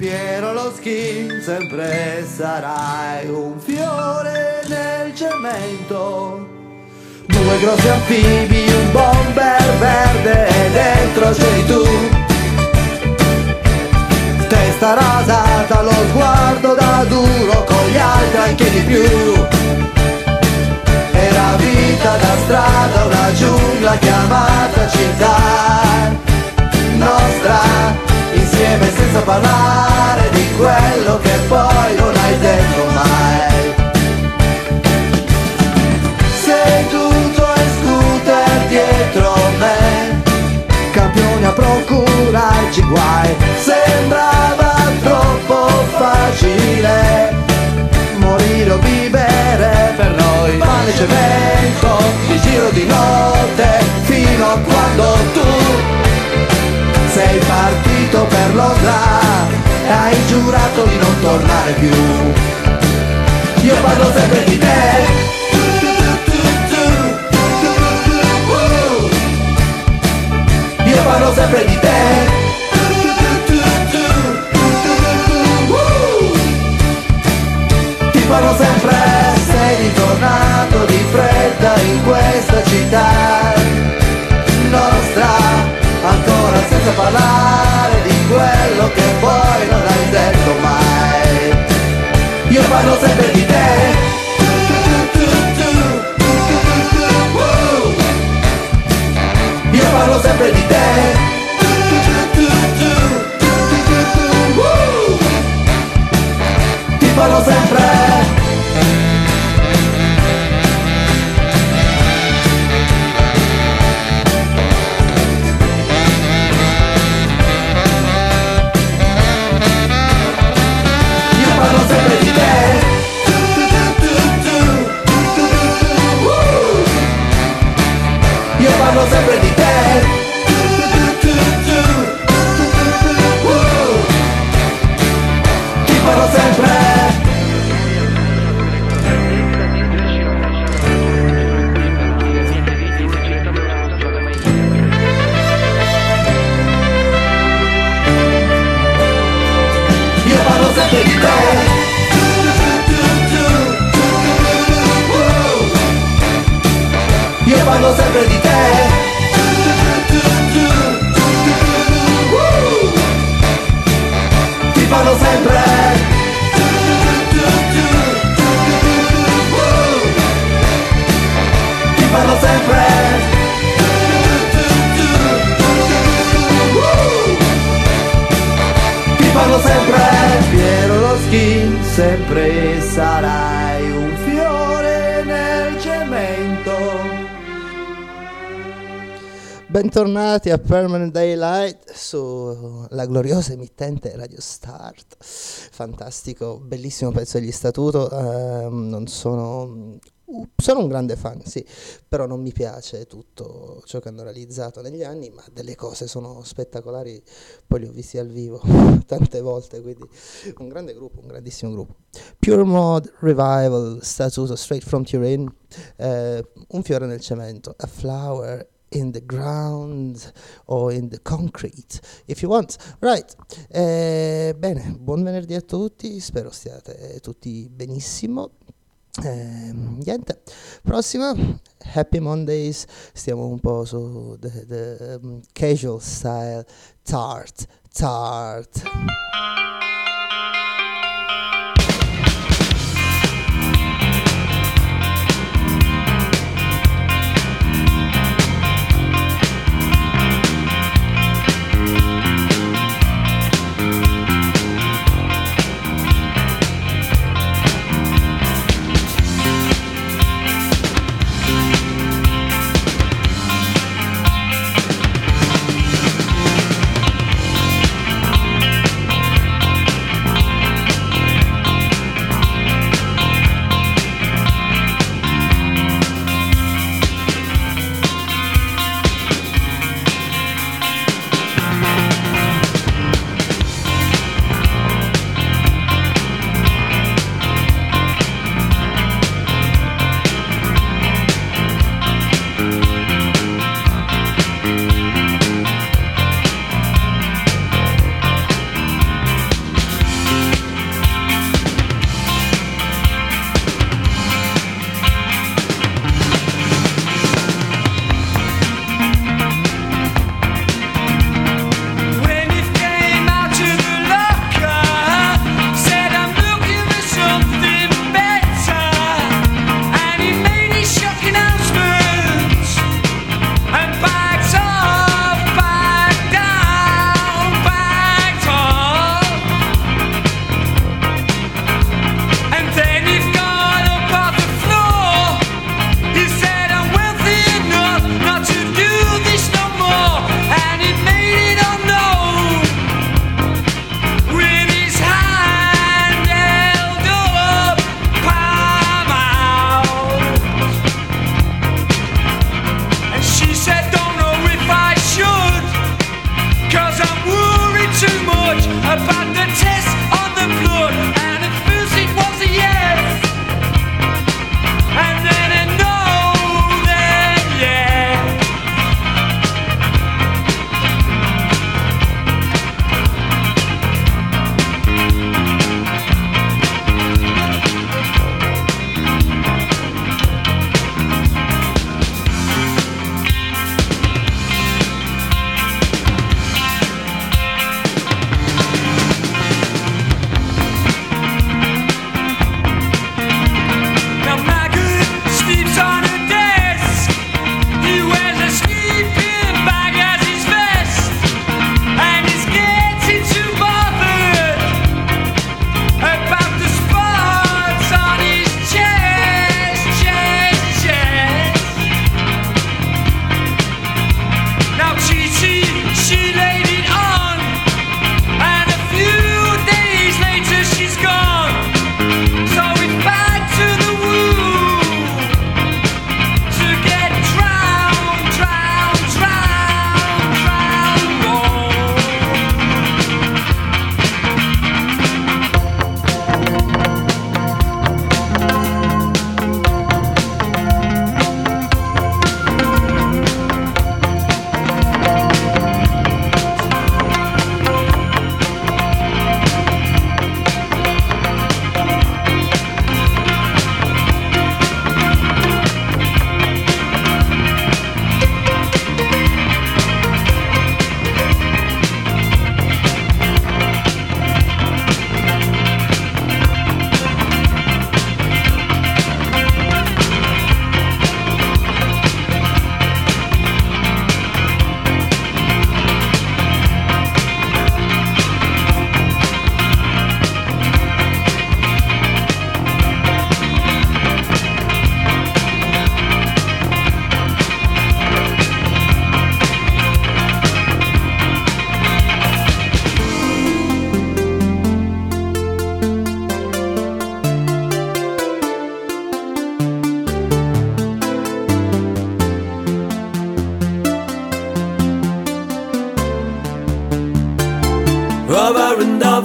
Piero lo skin sempre sarai un fiore nel cemento. Due grossi anfibi, un bomber verde e dentro c'eri tu. Testa rasata, lo sguardo da duro, con gli altri anche di più. Era vita da strada, una giungla chiamata città insieme senza parlare di quello che poi non hai detto mai. Seduto in scooter dietro me, campioni a procurarci guai, sembrava troppo facile. Morire o vivere per noi. Pane cemento di giro di notte fino a quando tu sei partito per Londra. E hai giurato di non tornare più. Io parlo sempre di te. Io parlo sempre di te. Ti parlo sempre. Sei ritornato di fretta in questa città nostra ancora senza parlare quello che poi non hai detto mai. Io parlo sempre di te. Io parlo sempre di te. Ti parlo sempre no los acredité Bentornati a Permanent Daylight sulla gloriosa emittente Radio Start. Fantastico, bellissimo pezzo degli statuto. ehm, non sono. uh, Sono un grande fan, sì, però non mi piace tutto ciò che hanno realizzato negli anni, ma delle cose sono spettacolari, poi li ho visti al vivo tante volte, quindi un grande gruppo, un grandissimo gruppo. Pure Mod Revival, statuto straight from Turin, eh, un fiore nel cemento, a flower in the ground or in the concrete if you want. Right. Eh, bene buon venerdì a tutti spero stiate tutti benissimo. Eh, niente prossima happy mondays stiamo un po' su the, the um, casual style tart tart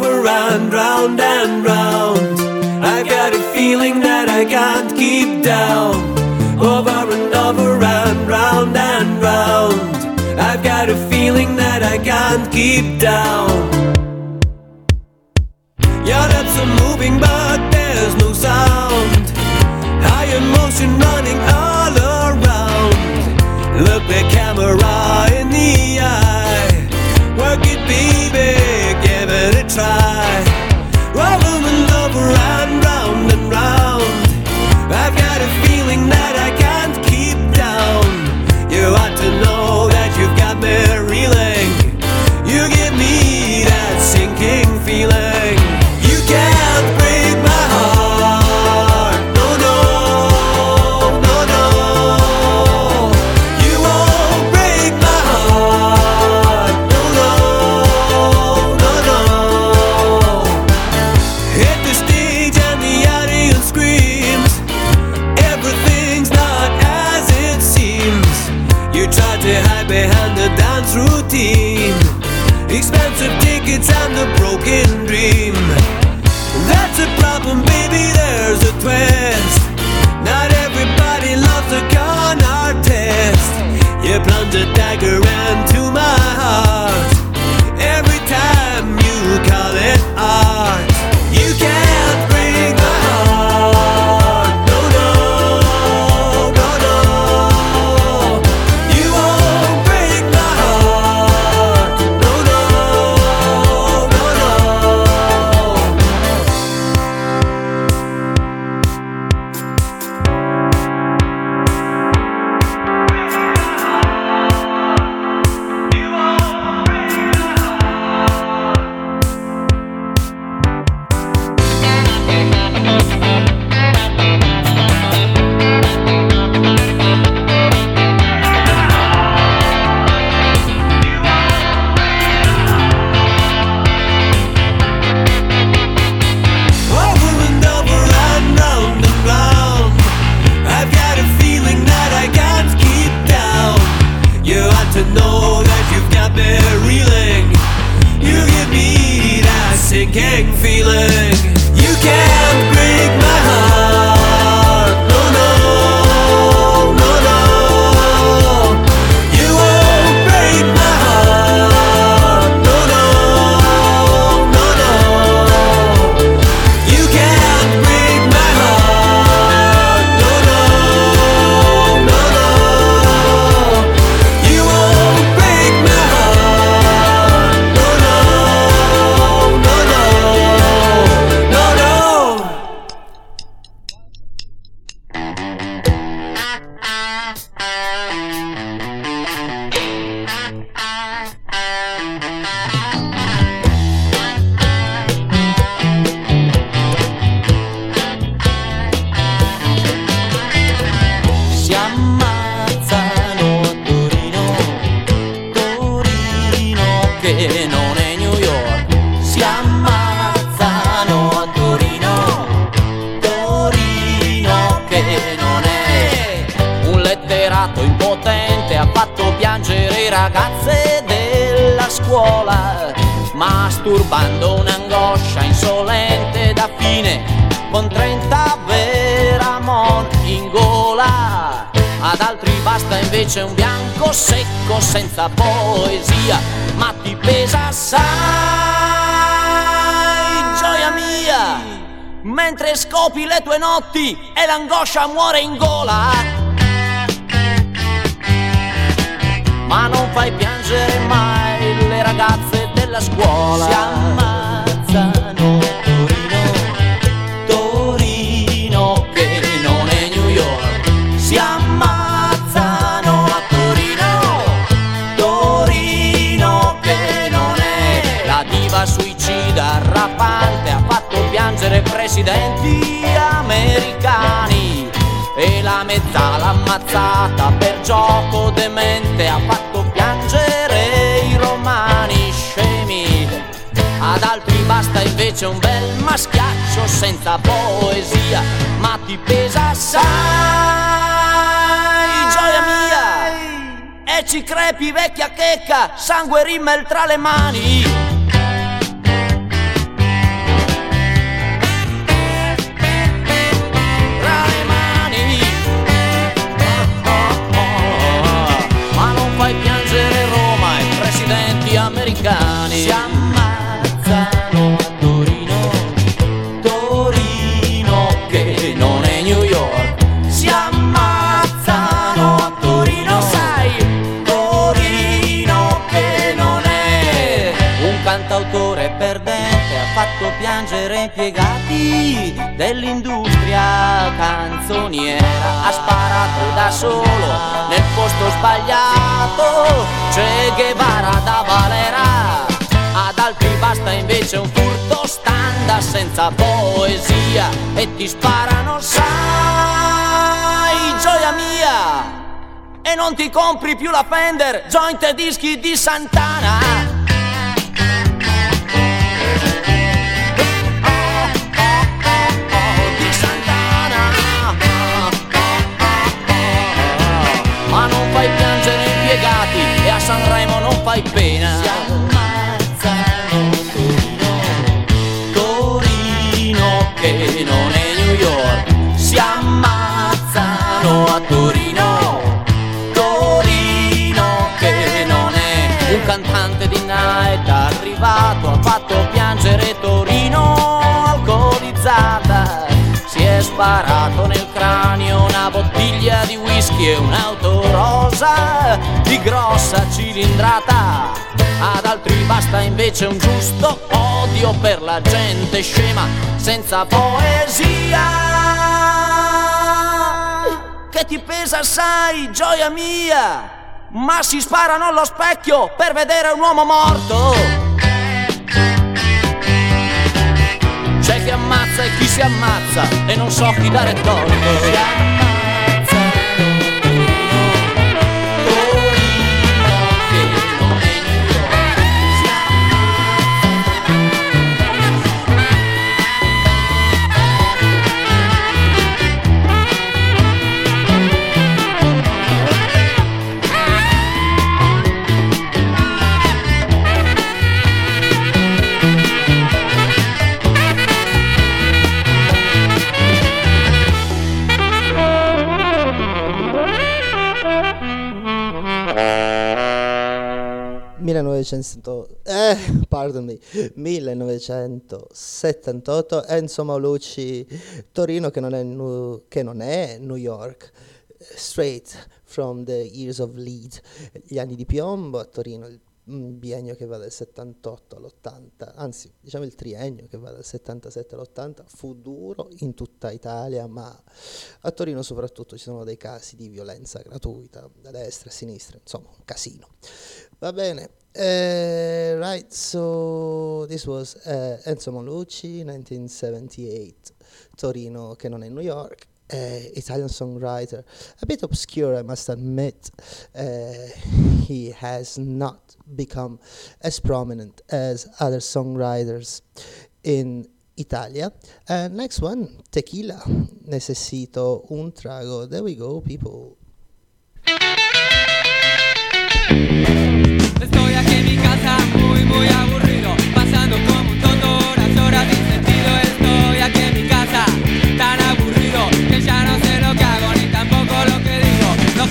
we're round, round and round. I got a feeling that I can't keep down. Over and over and round and round. I've got a feeling that I can't keep down. Your lips are moving, but there's no sound. High emotion running. gang feeling. i'm in gold. senza poesia, ma ti pesa assai, gioia mia, e ci crepi vecchia checca, sangue rimmel tra le mani. Ah, ah, ah. americano piangere impiegati dell'industria canzoniera. Ha sparato da solo nel posto sbagliato, Che Guevara da Valera. Ad altri basta invece un furto standa senza poesia e ti sparano, sai, gioia mia. E non ti compri più la Fender, joint e dischi di Santana. Sanremo non fai pena. Torino che non è New York, si ammazzano a Torino. Torino che non è un cantante di night arrivato, ha fatto piangere Torino alcolizzata. Si è sparato nel cranio una bottiglia di whisky e un'auto rosa di grossa cilindrata. Ad altri basta invece un giusto odio per la gente scema senza poesia. Che ti pesa assai, gioia mia! Ma si sparano allo specchio per vedere un uomo morto! C'è chi ammazza e chi si ammazza e non so chi dare torto. Eh, pardon me, 1978 Enzo Maulucci Torino che non, è nu- che non è New York straight from the years of lead gli anni di piombo a Torino il un biennio che va dal 78 all'80, anzi diciamo il triennio che va dal 77 all'80, fu duro in tutta Italia, ma a Torino soprattutto ci sono dei casi di violenza gratuita da destra e a sinistra, insomma un casino. Va bene, uh, right, so this was uh, Enzo Molucci, 1978, Torino che non è New York. Uh, Italian songwriter, a bit obscure, I must admit. He has not become as prominent as other songwriters in Italia. Next one, Tequila. Necesito un trago. There we go, people. Estoy aquí en mi casa muy muy aburrido Pasando como un tonto horas, horas sin sentido Estoy aquí en mi casa tan aburrido Que ya no sé lo que hago ni tampoco lo que digo Lo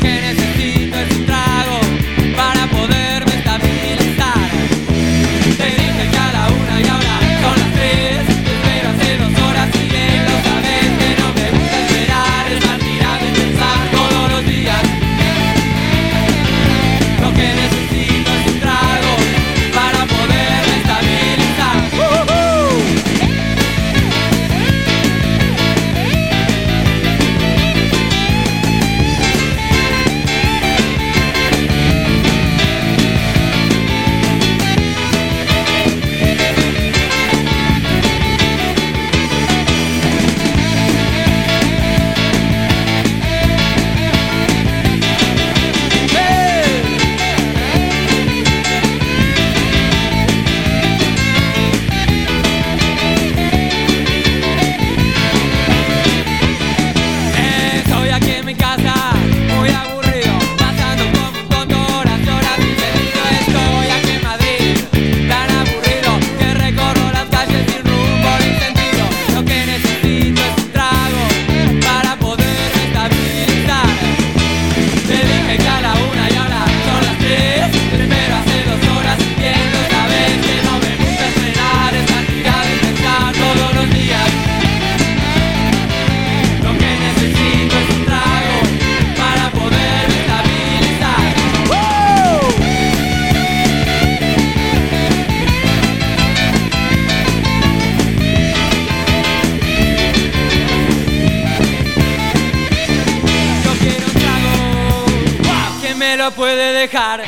dejar.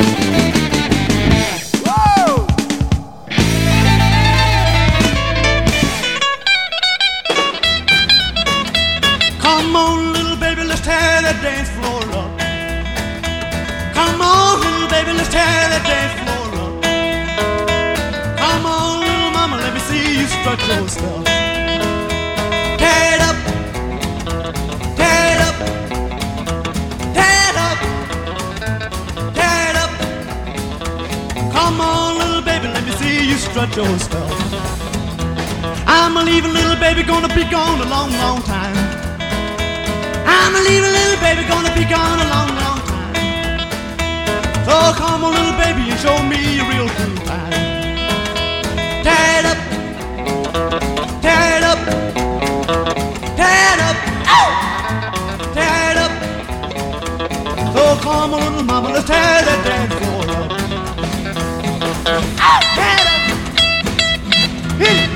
Come on, little baby, let's tear that dance floor up. Come on, little baby, let's tear that dance floor up. Come on, little mama, let me see you strut your strut your stuff. I'm a leaving little baby, gonna be gone a long, long time. I'm a leaving little baby, gonna be gone a long, long time. So come on, little baby, and show me a real good time. Tear it up, tear it up, tear it up, tear it up. So come on, little mama, let's tear that dance floor up. Tear it up. 一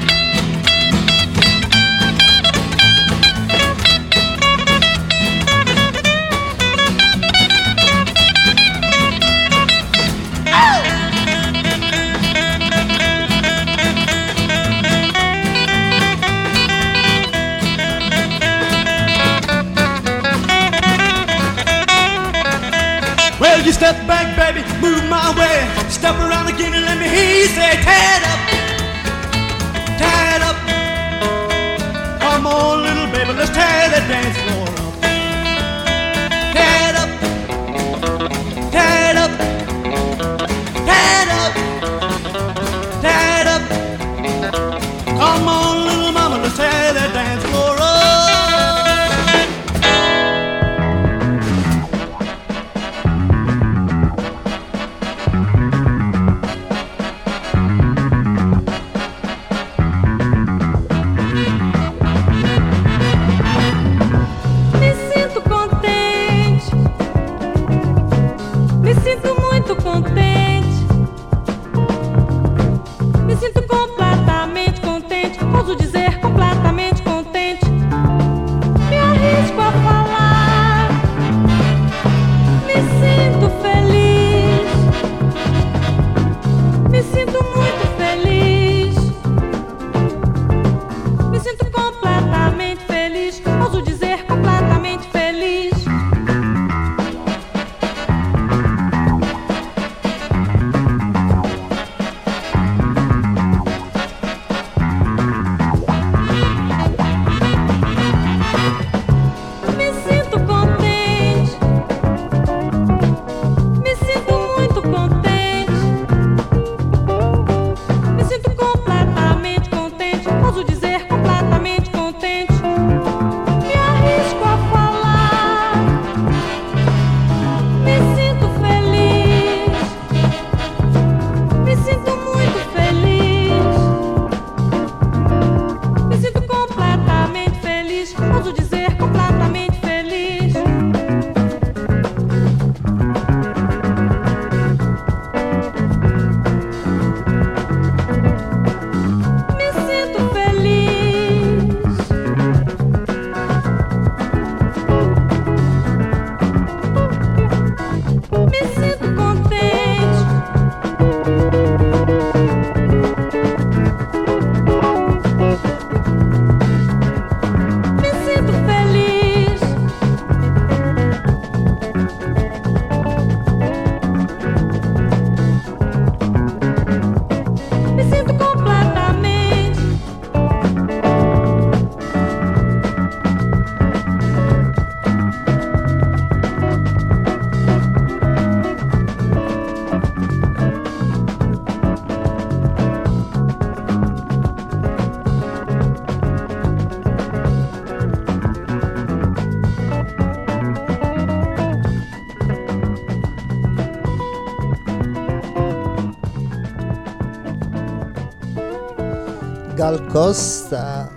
Costa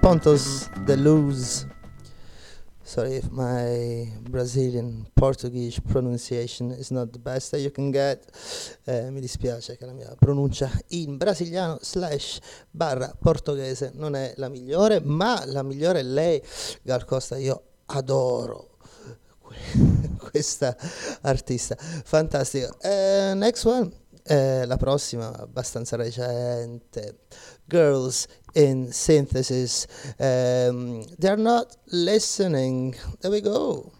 Pontos de Luz. Sorry if my Brazilian Portuguese pronunciation is not the best that you can get. Eh, mi dispiace che la mia pronuncia in brasiliano slash barra portoghese non è la migliore, ma la migliore è lei, Gal Costa. Io adoro questa artista. Fantastico. Eh, next one. Eh, la prossima, abbastanza recente, girls in synthesis. Um, they're not listening. There we go.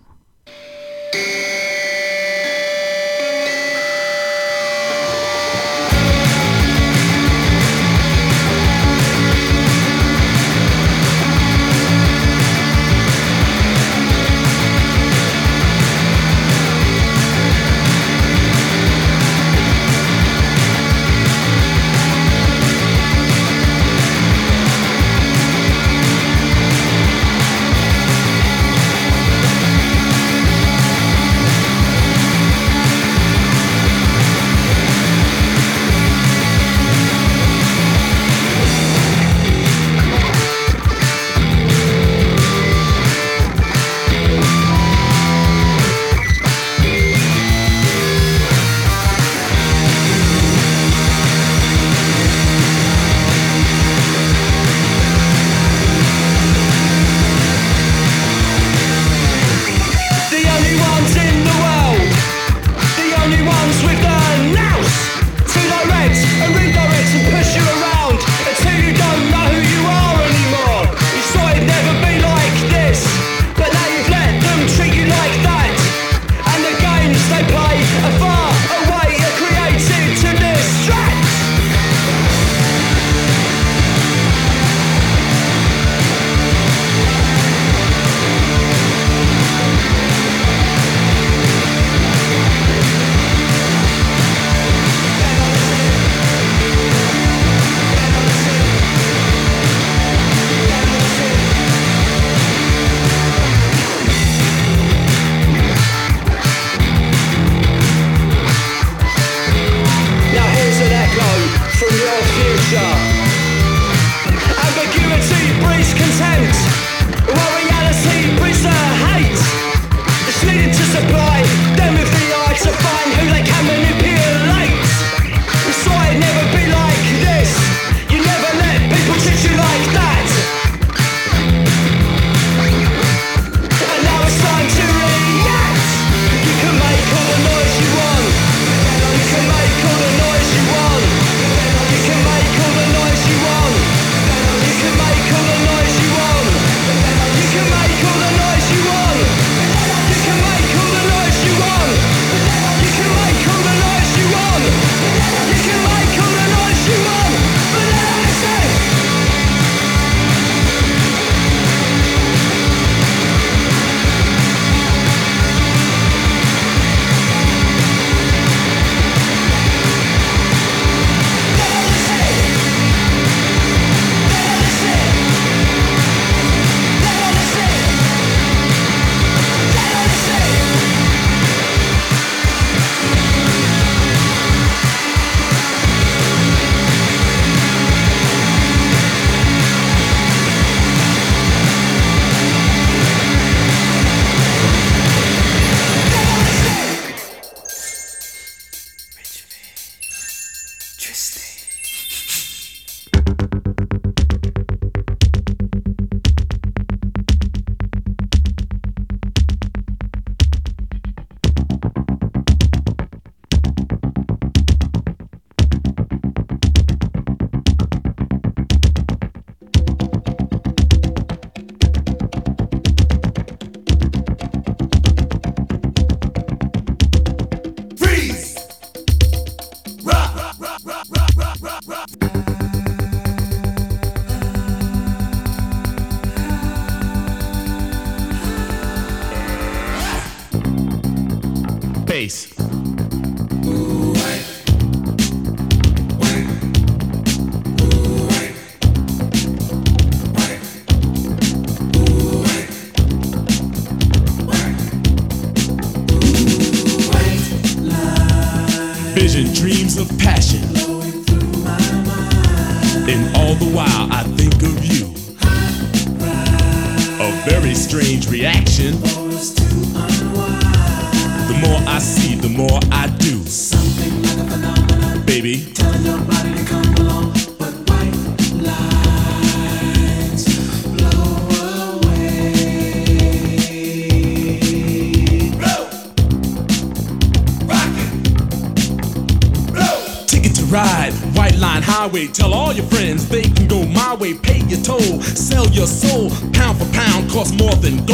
something.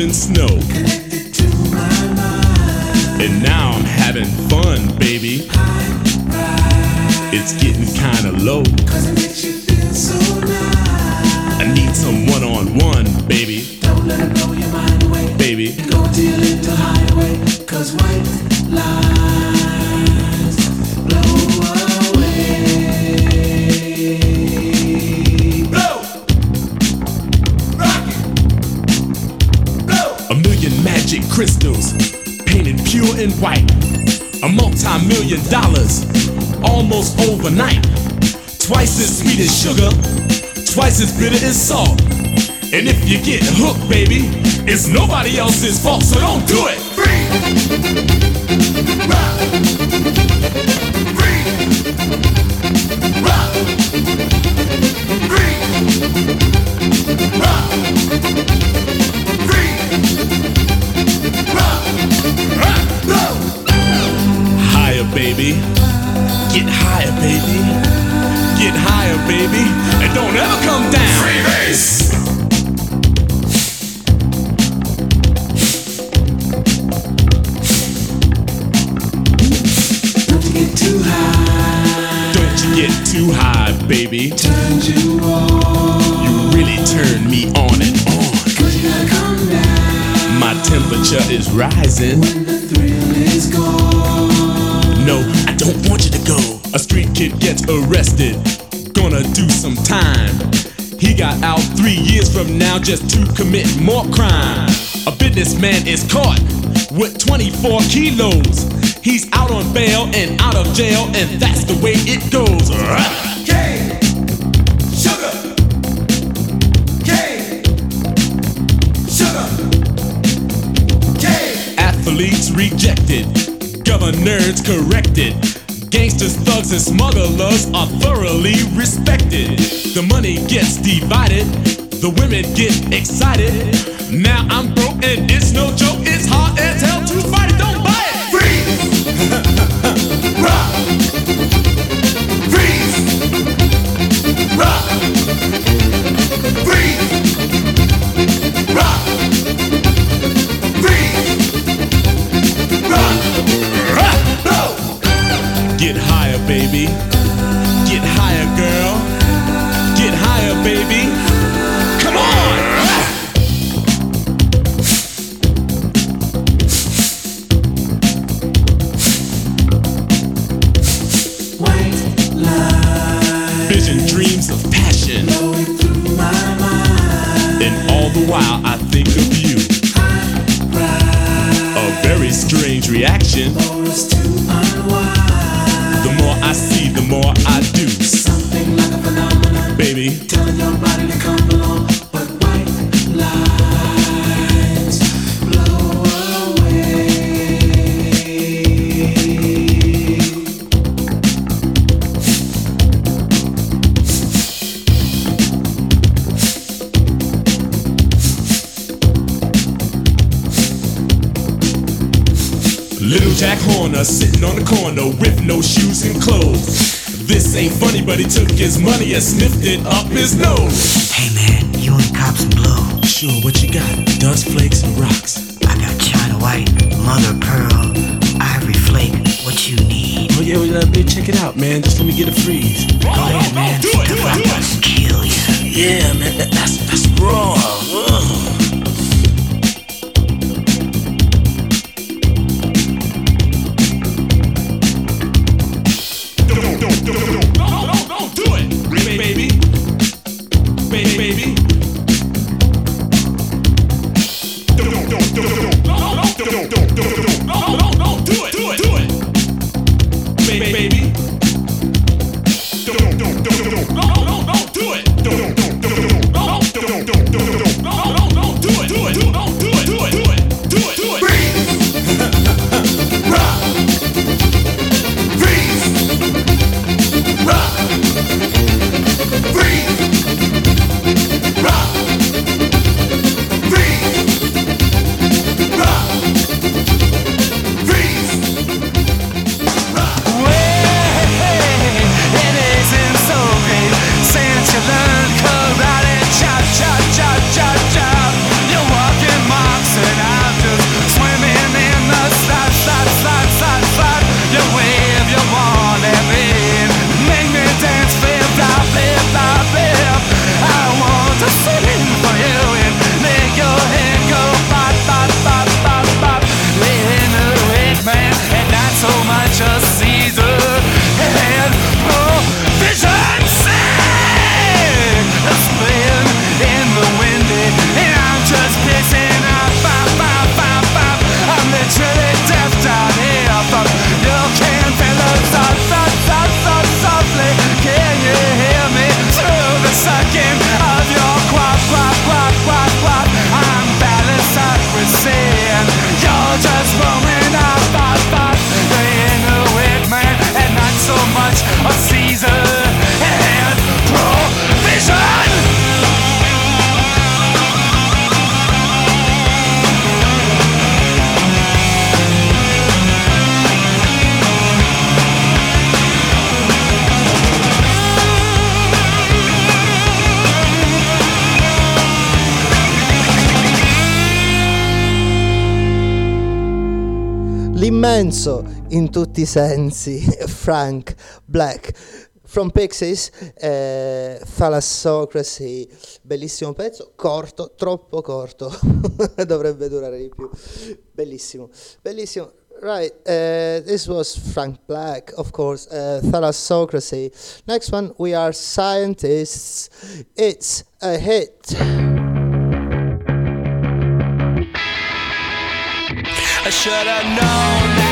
Driven snow. And now I'm having fun, baby. It's getting kinda low. Overnight. Twice as sweet as sugar, twice as bitter as salt. And if you get hooked, baby, it's nobody else's fault, so don't do it. Free. Higher, baby. Get higher, baby. Get higher, baby. And don't ever come down. Freebase! Don't you get too high, Don't you get too high, baby. Turns you on. You really turn me on and on. Cause you gotta come down. My temperature is rising. Kid gets arrested. Gonna do some time. He got out three years from now just to commit more crime. A businessman is caught with 24 kilos. He's out on bail and out of jail, and that's the way it goes. K, sugar, K, sugar, K. Athletes rejected, governors corrected. And smugglers are thoroughly respected. The money gets divided, the women get excited. Now I'm broke and it's no joke, it's hard and sniffed it up his nose. Hey man, you want cops and blow? Sure, what you got? Dust flakes and rocks. I got China White, Mother Pearl, Ivory Flake. What you need? Oh yeah, well, uh, check it out, man. Just let me get a freeze. Go ahead, man. Do it, do it, do it. kill you. Yeah, man, that, that's that's raw. in tutti i sensi, Frank Black. From Pixies, eh, Thalassocracy, bellissimo pezzo, corto, troppo corto, dovrebbe durare di più, bellissimo, bellissimo. Right, uh, this was Frank Black, of course, uh, Thalassocracy. Next one, we are scientists, it's a hit. I should have known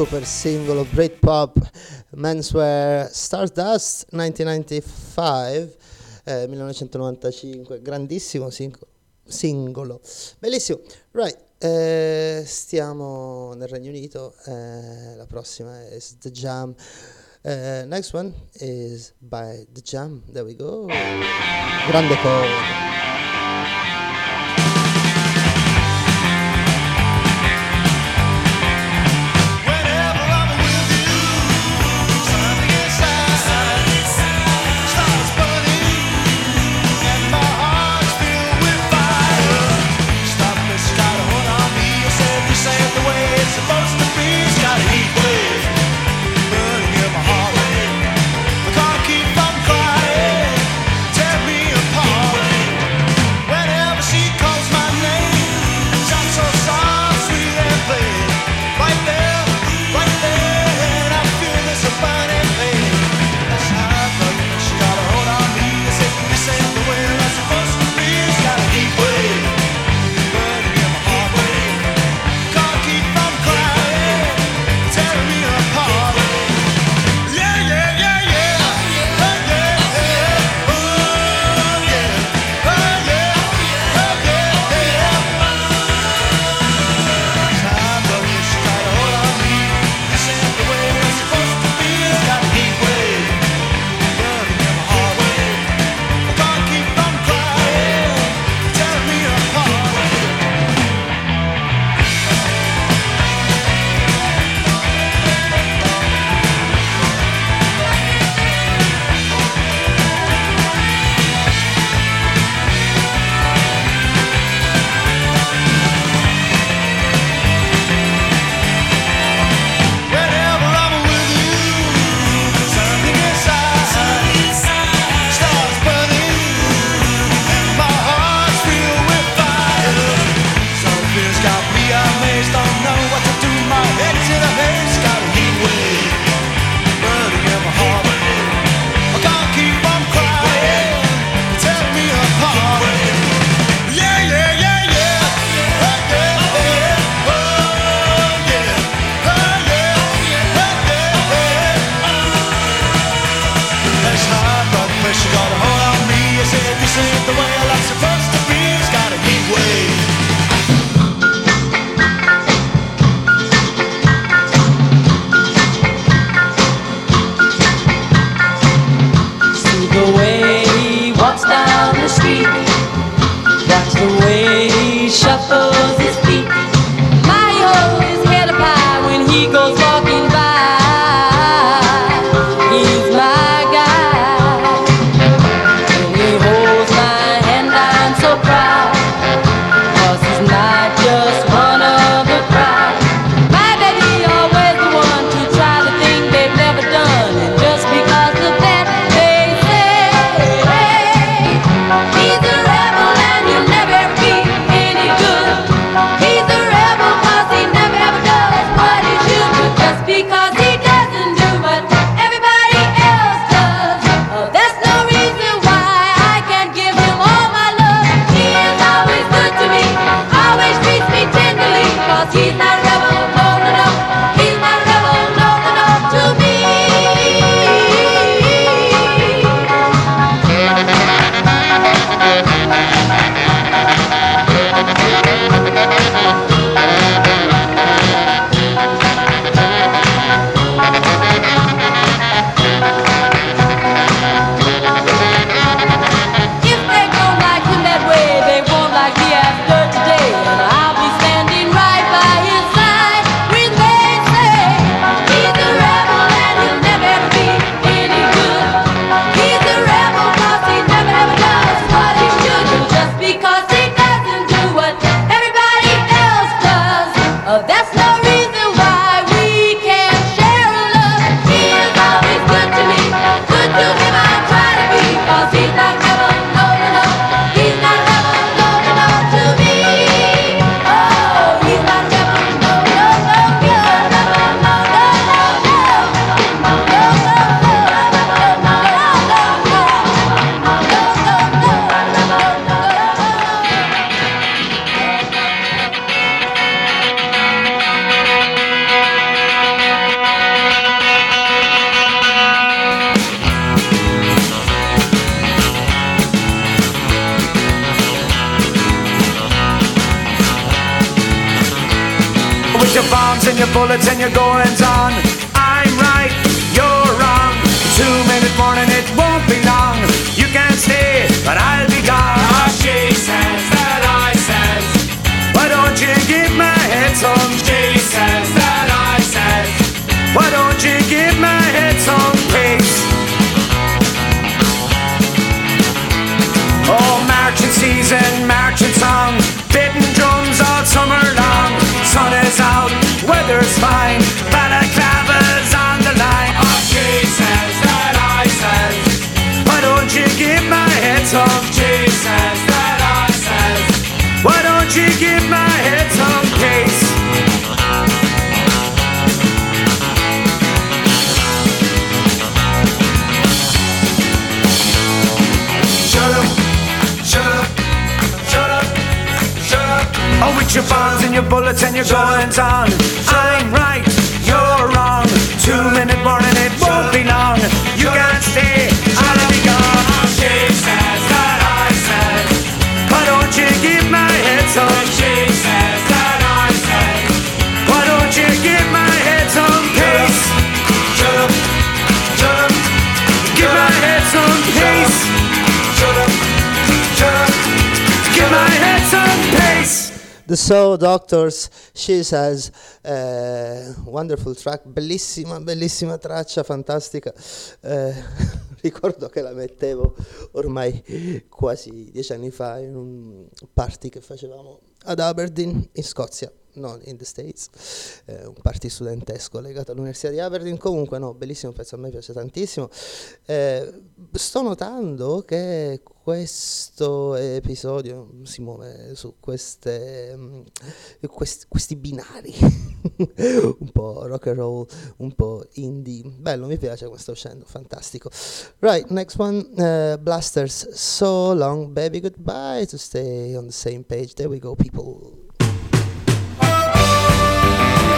super singolo Britpop Menswear Stardust 1995, eh, 1995, grandissimo singolo, singolo. bellissimo. Right, eh, stiamo nel Regno Unito, eh, la prossima è The Jam. Uh, next one is by The Jam, there we go. Grande cover. Bullets and your goings on. I'm right, you're wrong. Two minute warning, it won't be long. You can stay, but I'll be gone. Ah, she says that I says. Why don't you give my head some? She says that I says. Why don't you give my head some peace? Oh, marching season, marching song, weather's fine, balaclava's on the line. Oh, she says that I says, why don't you give my head some? Oh, with your bombs and your bullets and your goings on. I'm right, you're wrong. Two minute warning, it won't be long. The Soul Doctors, She Says, eh, wonderful track, bellissima, bellissima traccia, fantastica. Eh, ricordo che la mettevo ormai quasi dieci anni fa in un party che facevamo ad Aberdeen, in Scozia, non in the States, eh, un party studentesco legato all'Università di Aberdeen. Comunque, no, bellissimo pezzo, a me piace tantissimo. Eh, sto notando che questo episodio si muove su queste, mm, questi, questi binari, un po' rock and roll, un po' indie. Bello, mi piace come sta uscendo, fantastico. Right, next one, uh, Blasters. So long, baby, goodbye. To stay on the same page. There we go, people.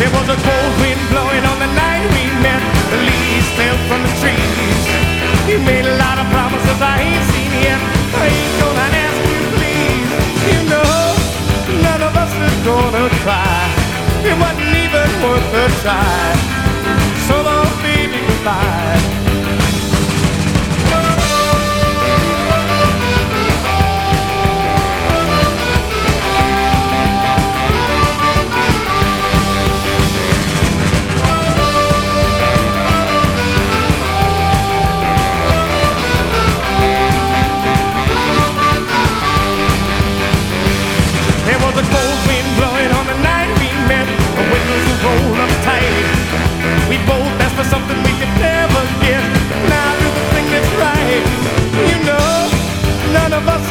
There was a cold wind blowing on the night we met. The leaves fell from the trees. You made a lot of promises I ain't seen yet. I ain't gonna ask you, please. You know, none of us are gonna try. It wasn't even worth a try. So long, baby, goodbye.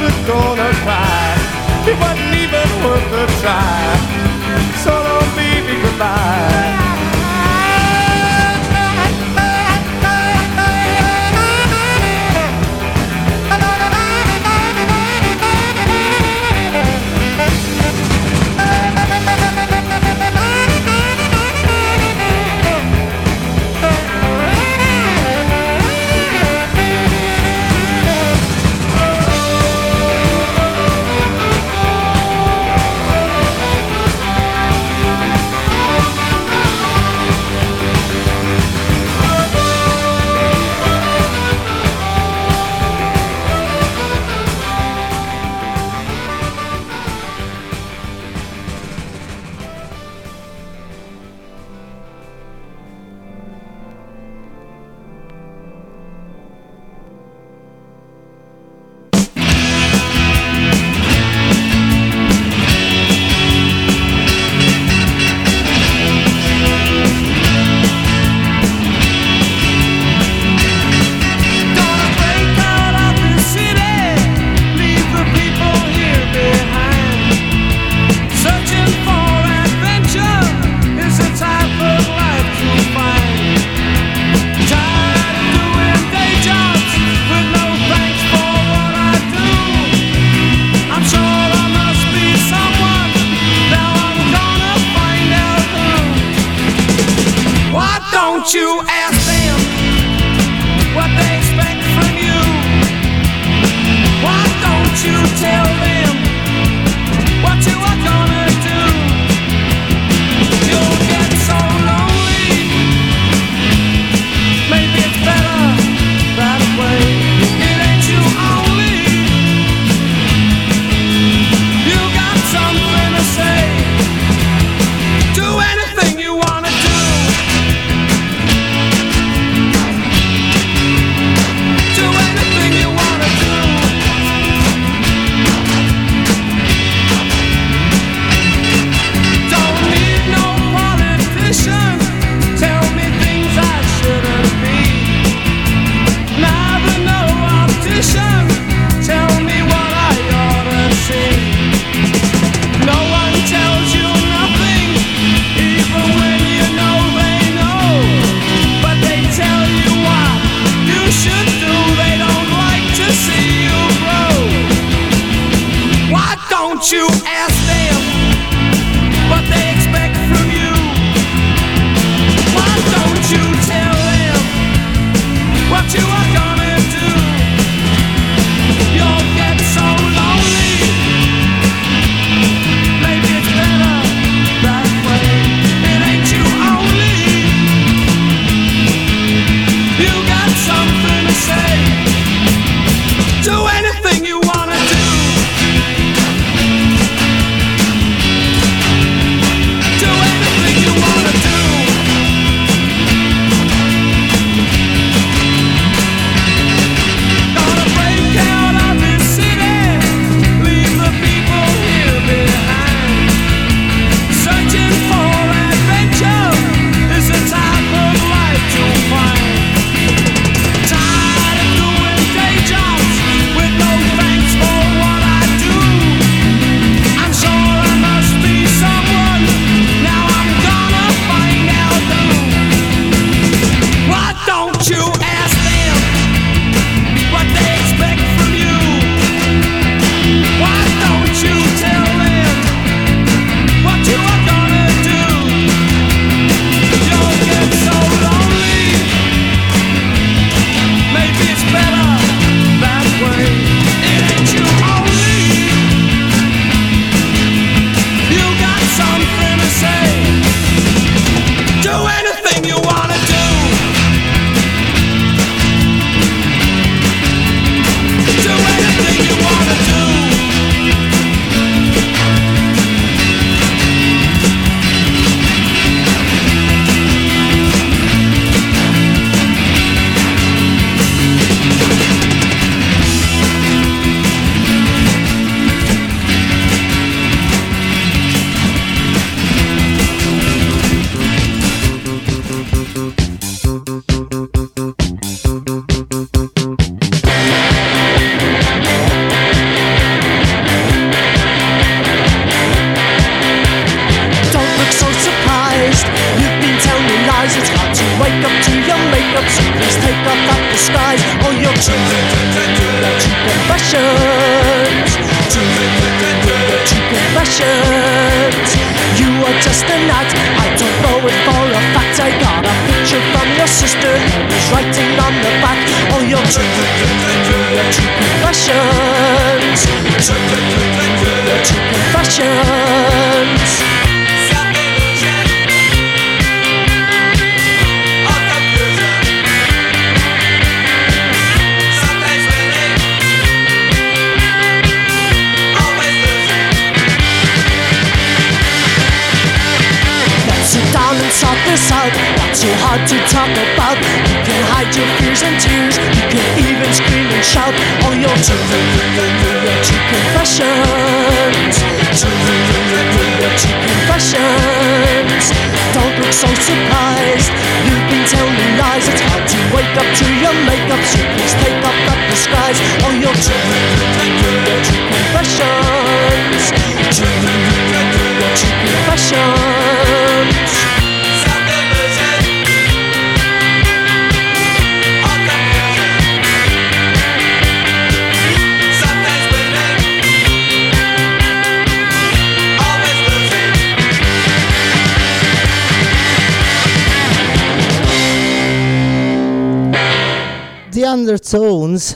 Of gonna cry. It wasn't even worth a try. So long, baby, goodbye.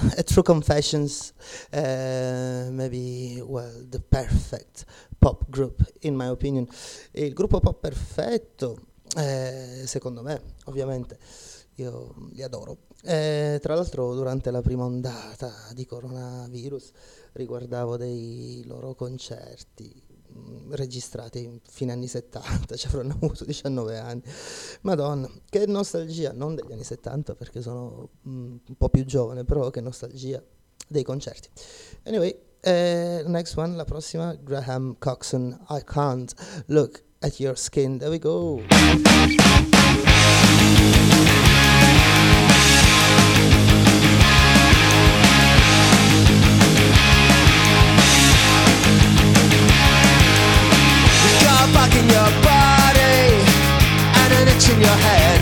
True Confessions, eh, maybe, well, the perfect pop group, in my opinion. Il gruppo pop perfetto, eh, secondo me, ovviamente, io li adoro. Eh, tra l'altro, durante la prima ondata di coronavirus, riguardavo dei loro concerti registrati in fine anni 70, ci avranno avuto 19 anni. Madonna, che nostalgia, non degli anni 70 perché sono mh, un po' più giovane, però che nostalgia dei concerti. Anyway, eh, next one, la prossima, Graham Coxon, I can't look at your skin. There we go. Got in your body and an itch in your head.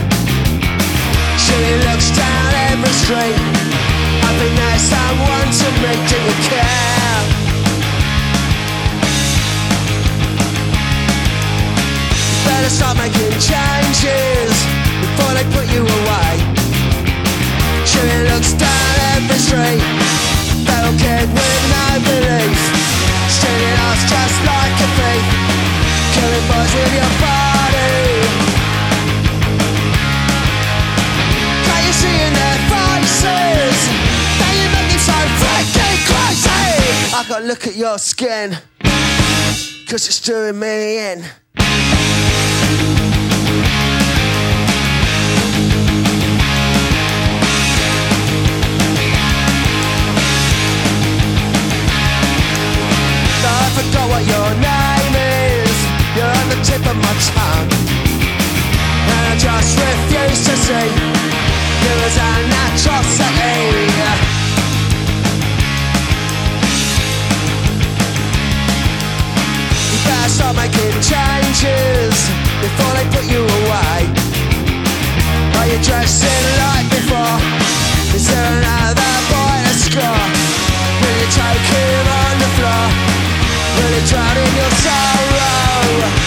She looks down every street. I think there's someone to make do you care? Better start making changes before they put you away. She looks down every street. Kid with no belief. Stealing us just like a thief. Killing boys with your body. Can you see in their faces? You make them so crazy. I can look at your skin. Cause it's doing me in. Now I forgot what. You're on the tip of my tongue. And I just refuse to see you as an atrocity. You better start making changes before they put you away. Are you dressing like before? Is there another boy to score? Will you take him on the floor? Will you drown in your sorrow?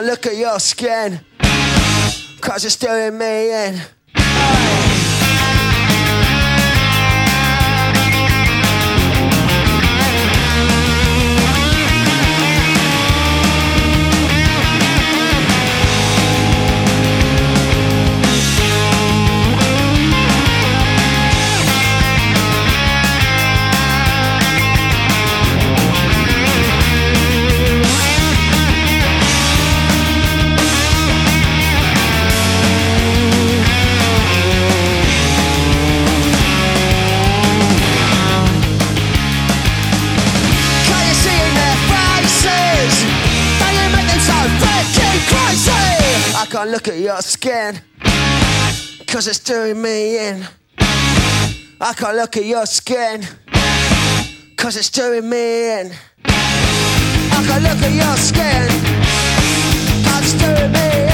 I look at your skin, cause it's doing me in. Look at your skin, cause it's doing me in. I can't look at your skin, cause it's doing me in. I can't look at your skin, cause it's doing me in.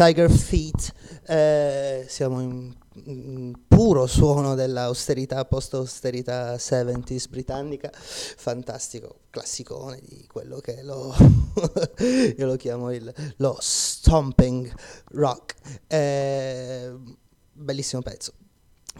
Tiger Feet, eh, siamo in, in puro suono dell'austerità, post-austerità 70s britannica, fantastico, classicone di quello che lo, io lo chiamo il, lo stomping rock, Eh, bellissimo pezzo.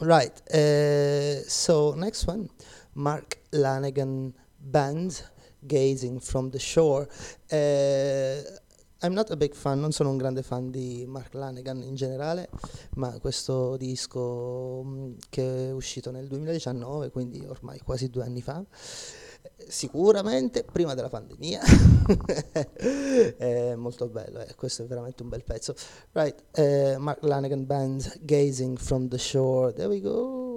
Right, eh, so next one, Mark Lanegan Band, Gazing from the Shore. Eh, I'm not a big fan, non sono un grande fan di Mark Lanegan in generale, ma questo disco mh, che è uscito nel 2019, quindi ormai quasi due anni fa, sicuramente prima della pandemia, è molto bello, eh, questo è veramente un bel pezzo. Right, eh, Mark Lanegan Band, Gazing from the Shore, there we go.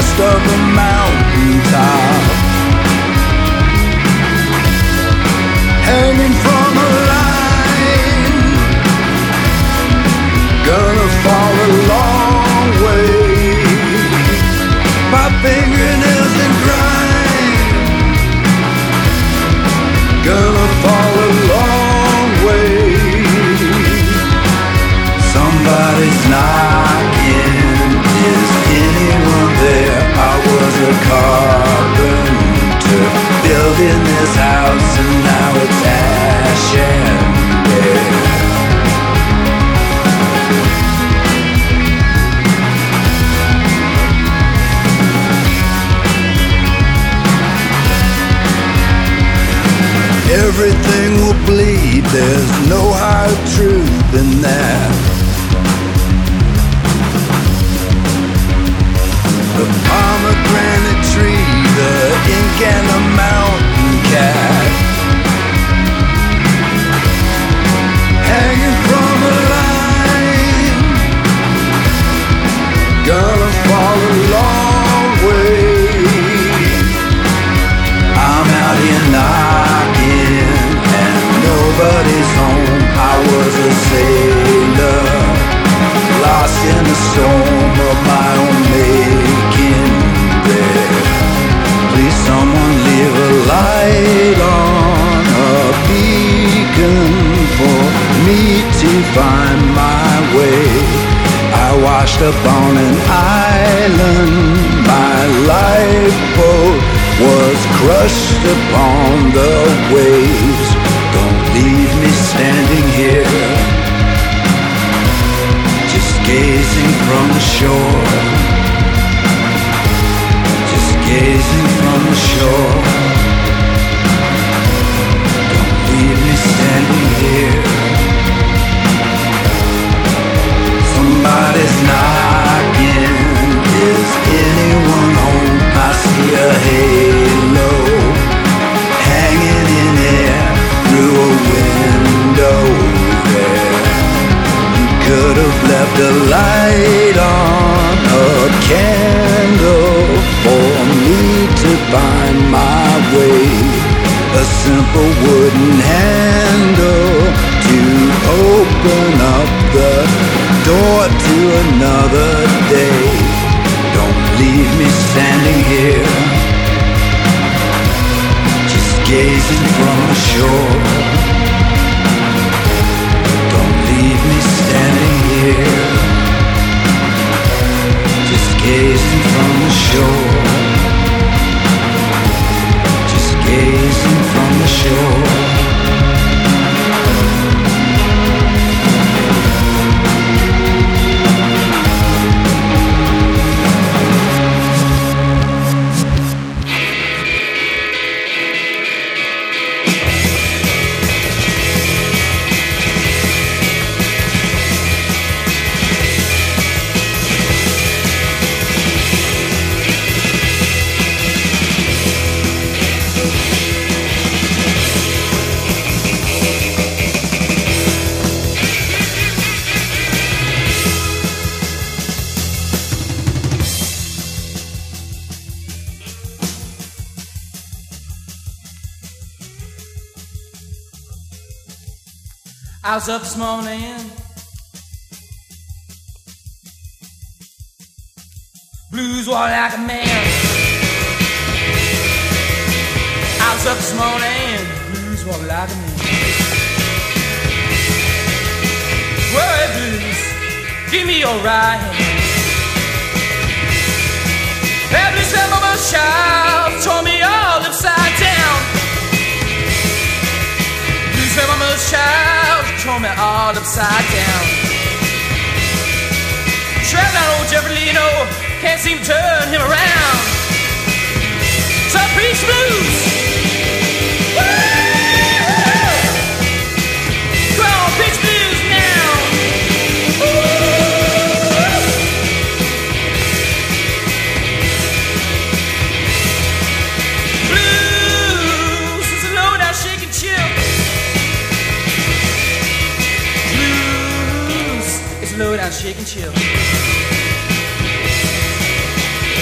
rest of the night. Everything will bleed, there's no higher truth me to find my way. I washed up on an island, my lifeboat was crushed upon the waves. Don't leave me standing here, just gazing from the shore. Just gazing from the shore. Don't leave me standing here. Somebody's knocking. Is anyone home? I see a halo hanging in air through a window there. You could have left a light on a candle for me to find my way. A simple wooden handle another day. Don't leave me standing here, just gazing from the shore. Don't leave me standing here, just gazing from the shore. Just gazing from the shore. Was up this morning. Blues were like a man. I was up this morning. Blues were like a man. Worry blues, give me your right upside down. Traveling old Jeffrey Lino can't seem to turn him around. So preach blues. Down and chill.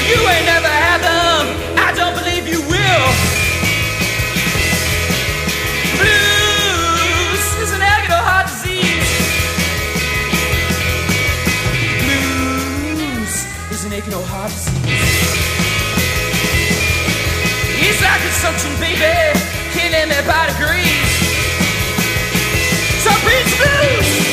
You ain't never had them. I don't believe you will. Blues is an agony heart disease. Blues is an old heart disease. It's like consumption, baby, killing me by degrees. So preach blues.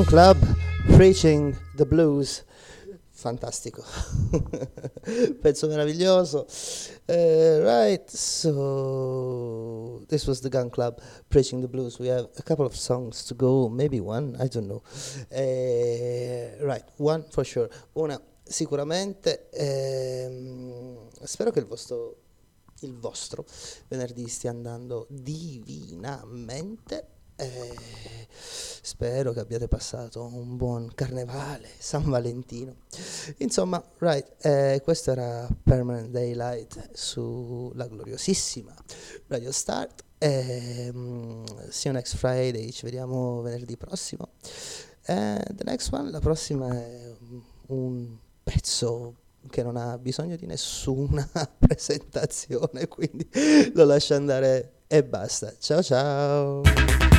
Gun Club Preaching the Blues. Fantastico. Pezzo meraviglioso. Uh, right, so this was the Gun Club Preaching the Blues. We have a couple of songs to go, maybe one, I don't know. Uh, right, one for sure. Una sicuramente. ehm, spero che il vostro il vostro venerdì stia andando divinamente. Eh, spero che abbiate passato un buon carnevale, San Valentino. Insomma, right, eh, questo era Permanent Daylight sulla gloriosissima Radio Start. Ehm, see you next Friday, ci vediamo venerdì prossimo. Eh, the next one, la prossima è un pezzo che non ha bisogno di nessuna presentazione, quindi lo lascio andare e basta. Ciao ciao.